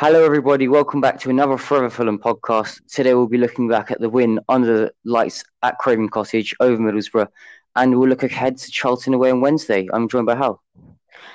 Hello, everybody. Welcome back to another Forever Fulham podcast. Today, we'll be looking back at the win under the lights at Craven Cottage over Middlesbrough, and we'll look ahead to Charlton away on Wednesday. I'm joined by Hal.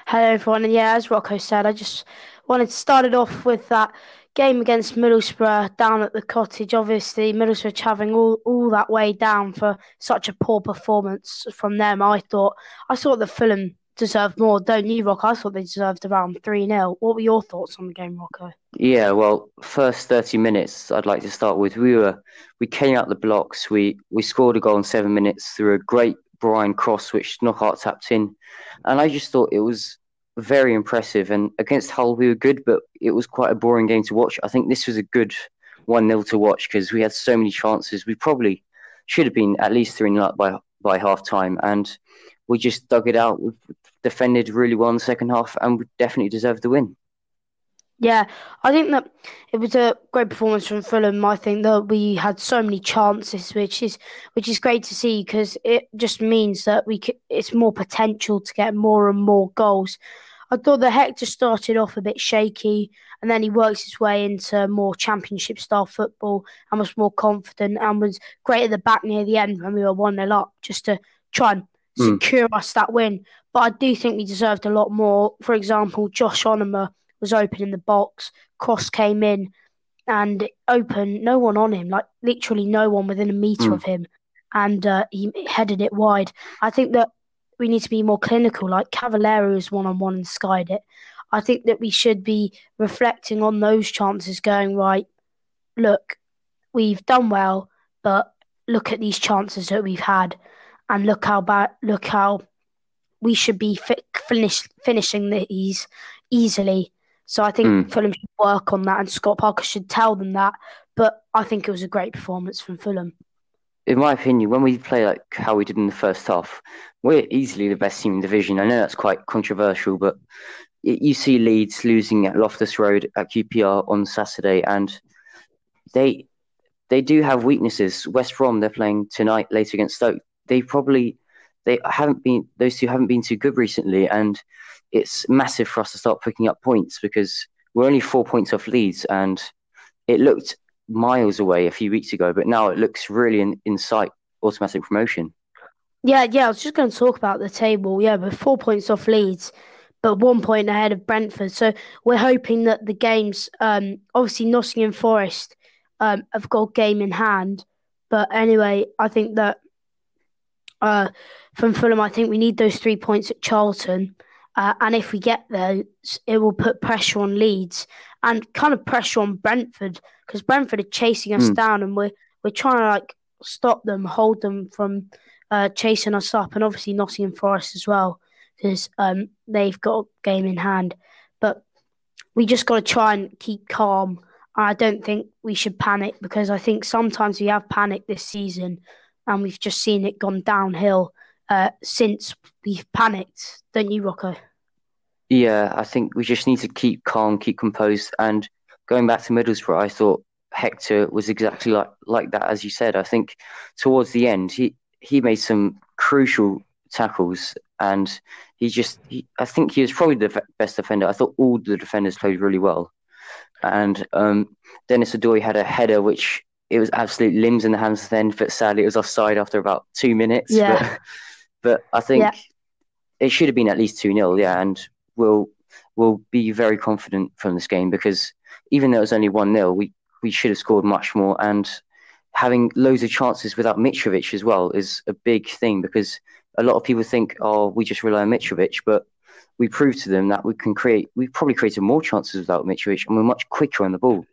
Hello, everyone. And yeah, as Rocco said, I just wanted to start it off with that game against Middlesbrough down at the cottage. Obviously, Middlesbrough travelling all, all that way down for such a poor performance from them. I thought I thought the Fulham deserved more, don't you, Rocco? I thought they deserved around 3 0. What were your thoughts on the game, Rocco? Yeah, well, first 30 minutes, I'd like to start with. We were we came out the blocks. We we scored a goal in seven minutes through a great Bryan cross, which Knockaert tapped in. And I just thought it was very impressive. And against Hull, we were good, but it was quite a boring game to watch. I think this was a good 1 0 to watch because we had so many chances. We probably should have been at least 3 0 up by, by half time. And we just dug it out. We defended really well in the second half, and we definitely deserved the win. Yeah, I think that it was a great performance from Fulham. I think that we had so many chances, which is which is great to see because it just means that we could, it's more potential to get more and more goals. I thought that Hector started off a bit shaky, and then he works his way into more Championship style football and was more confident and was great at the back near the end when we were one 0 up, just to try and mm. secure us that win. But I do think we deserved a lot more. For example, Josh Onomah was open in the box. Cross came in and open, no one on him, like literally no one within a metre mm. of him. And uh, he headed it wide. I think that we need to be more clinical. Like Cavaleiro was one on one and skied it. I think that we should be reflecting on those chances, going, right, look, we've done well, but look at these chances that we've had and look how bad, look how we should be fi- finish, finishing these easily. So I think mm. Fulham should work on that, and Scott Parker should tell them that. But I think it was a great performance from Fulham. In my opinion, when we play like how we did in the first half, we're easily the best team in the division. I know that's quite controversial, but you see Leeds losing at Loftus Road at QPR on Saturday, and they they do have weaknesses. West Brom, they're playing tonight later against Stoke. They probably they haven't been those two haven't been too good recently, and it's massive for us to start picking up points because we're only four points off Leeds, and it looked miles away a few weeks ago, but now it looks really in, in sight. Automatic promotion. Yeah, yeah. I was just going to talk about the table. Yeah, we're four points off Leeds, but one point ahead of Brentford. So we're hoping that the games, um, obviously Nottingham Forest, um, have got game in hand. But anyway, I think that uh, from Fulham, I think we need those three points at Charlton. Uh, and if we get there, it will put pressure on Leeds and kind of pressure on Brentford because Brentford are chasing us mm. down, and we're we're trying to like stop them, hold them from uh, chasing us up, and obviously Nottingham Forest as well because um, they've got a game in hand. But we just got to try and keep calm. I don't think we should panic because I think sometimes we have panicked this season, and we've just seen it gone downhill uh, since we've panicked, don't you, Rocco? Yeah, I think we just need to keep calm, keep composed. And going back to Middlesbrough, I thought Hector was exactly like, like that, as you said. I think towards the end, he, he made some crucial tackles and he just, he, I think he was probably the best defender. I thought all the defenders played really well. And um, Denis Odoi had a header which it was absolute limbs in the hands then, but sadly it was offside after about two minutes. Yeah. But, but I think yeah. it should have been at least 2 0, yeah. And we'll, we'll be very confident from this game because even though it was only 1 0, we, we should have scored much more. And having loads of chances without Mitrovic as well is a big thing because a lot of people think, oh, we just rely on Mitrovic, but we proved to them that we can create, we probably created more chances without Mitrovic and we're much quicker on the ball.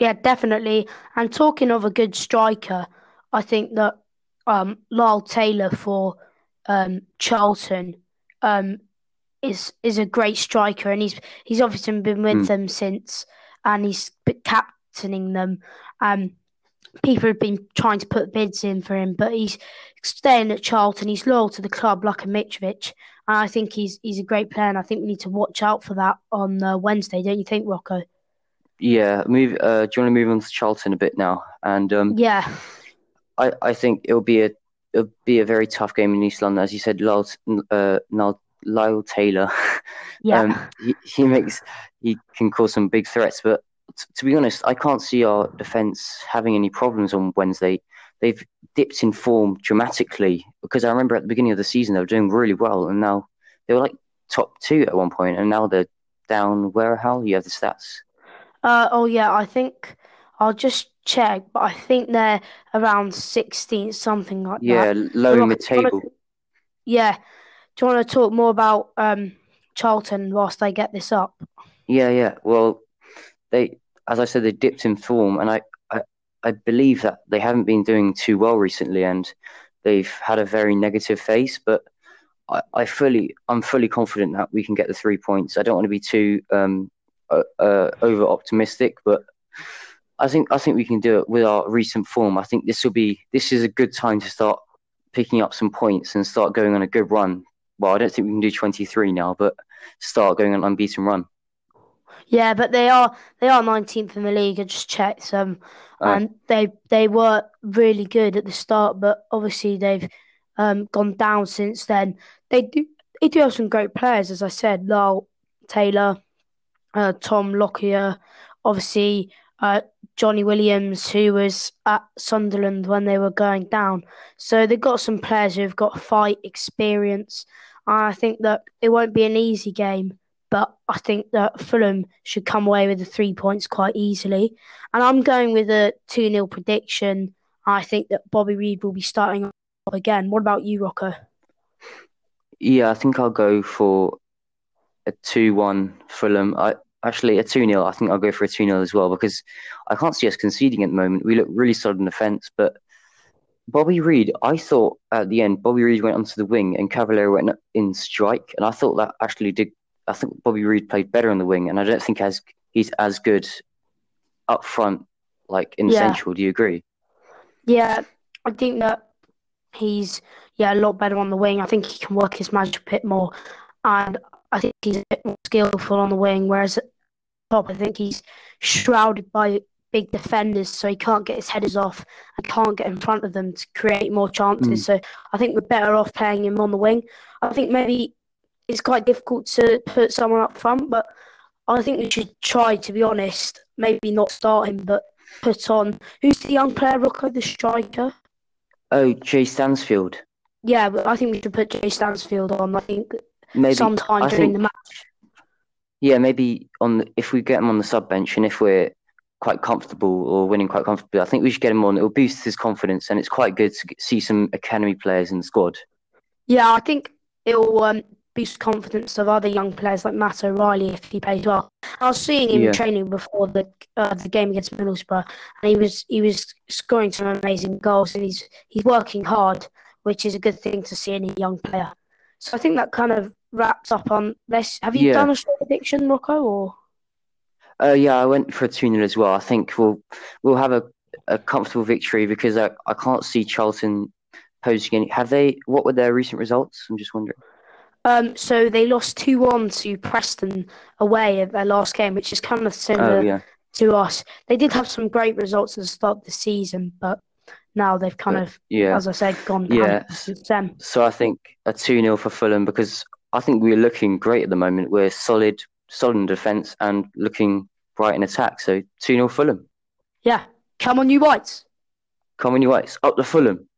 Yeah, definitely. And talking of a good striker, I think that um, Lyle Taylor for um, Charlton um, is is a great striker, and he's he's obviously been with mm. them since, and he's captaining them. Um, people have been trying to put bids in for him, but he's staying at Charlton. He's loyal to the club, like a Mitrovic, and I think he's he's a great player. And I think we need to watch out for that on uh, Wednesday, don't you think, Rocco? Yeah, move. Uh, do you want to move on to Charlton a bit now? And um, yeah, I, I think it'll be a it'll be a very tough game in East London, as you said. Lyle, uh, Lyle Taylor. Yeah. Um, he, he makes he can cause some big threats, but t- to be honest, I can't see our defense having any problems on Wednesday. They've dipped in form dramatically because I remember at the beginning of the season they were doing really well, and now they were like top two at one point, and now they're down. Where how you have the stats? Uh, oh yeah, I think I'll just check, but I think they're around 16th, something like Yeah, that. low do you wanna, table. yeah, do you want to talk more about um Charlton whilst I get this up? Yeah, yeah. Well, they, as I said, they dipped in form, and I, I, I believe that they haven't been doing too well recently, and they've had a very negative phase. But I, I fully, I'm fully confident that we can get the three points. I don't want to be too um, uh, uh, over optimistic, but I think I think we can do it with our recent form. I think this will be this is a good time to start picking up some points and start going on a good run. Well, I don't think we can do 23 now, but start going on an unbeaten run. Yeah, but they are they are 19th in the league. I just checked them, Uh, and they they were really good at the start, but obviously they've um gone down since then. They do they do have some great players, as I said, Lyle Taylor, uh, Tom Lockyer, obviously uh, Jonny Williams, who was at Sunderland when they were going down. So they've got some players who've got fight experience. And I think that it won't be an easy game, but I think that Fulham should come away with the three points quite easily. And I'm going with a 2 0 prediction. I think that Bobby Reid will be starting again. What about you, Rocco? yeah, I think I'll go for a two-one Fulham. I actually a two-nil. I think I'll go for a two-nil as well because I can't see us conceding at the moment. We look really solid in defence, but Bobby Reid, I thought at the end Bobby Reid went onto the wing and Cavaleiro went in strike, and I thought that actually did. I think Bobby Reid played better on the wing, and I don't think as he's as good up front, like in Yeah, central. Do you agree? yeah, I think that he's yeah a lot better on the wing. I think he can work his magic a bit more, and I think he's a bit more skillful on the wing. Whereas top, I think he's shrouded by big defenders, so he can't get his headers off and can't get in front of them to create more chances. Mm. So I think we're better off playing him on the wing. I think maybe it's quite difficult to put someone up front, but I think we should try, to be honest, maybe not start him, but put on who's the young player, Rocco, the striker? Oh, Jay Stansfield. Yeah, but I think we should put Jay Stansfield on. I think Maybe sometime I during think the match. Yeah, maybe on the, if we get him on the sub bench and if we're quite comfortable or winning quite comfortably, I think we should get him on. It will boost his confidence, and it's quite good to see some academy players in the squad. Yeah, I think it'll um, boost confidence of other young players like Matt O'Riley if he plays well. I was seeing him Yeah, training before the uh, the game against Middlesbrough, and he was he was scoring some amazing goals, and he's he's working hard, which is a good thing to see in a young player. So I think that kind of wraps up on this. Have you done a short prediction, Rocco, or? uh, yeah. I went for a 2 0 as well. I think we'll we'll have a, a comfortable victory because I, I can't see Charlton posing any. Have they? What were their recent results? I'm just wondering. Um, so they lost 2-1 to Preston away at their last game, which is kind of Oh similar yeah, to us. They did have some great results at the start of the season, but now they've kind but of, yeah, as I said, gone yeah. down S- since then. So I think a 2 0 for Fulham because I think we're looking great at the moment. We're solid, solid in defence and looking bright in attack. So 2 0 Fulham. Yeah, come on, you whites. Come on, you whites. Up the Fulham.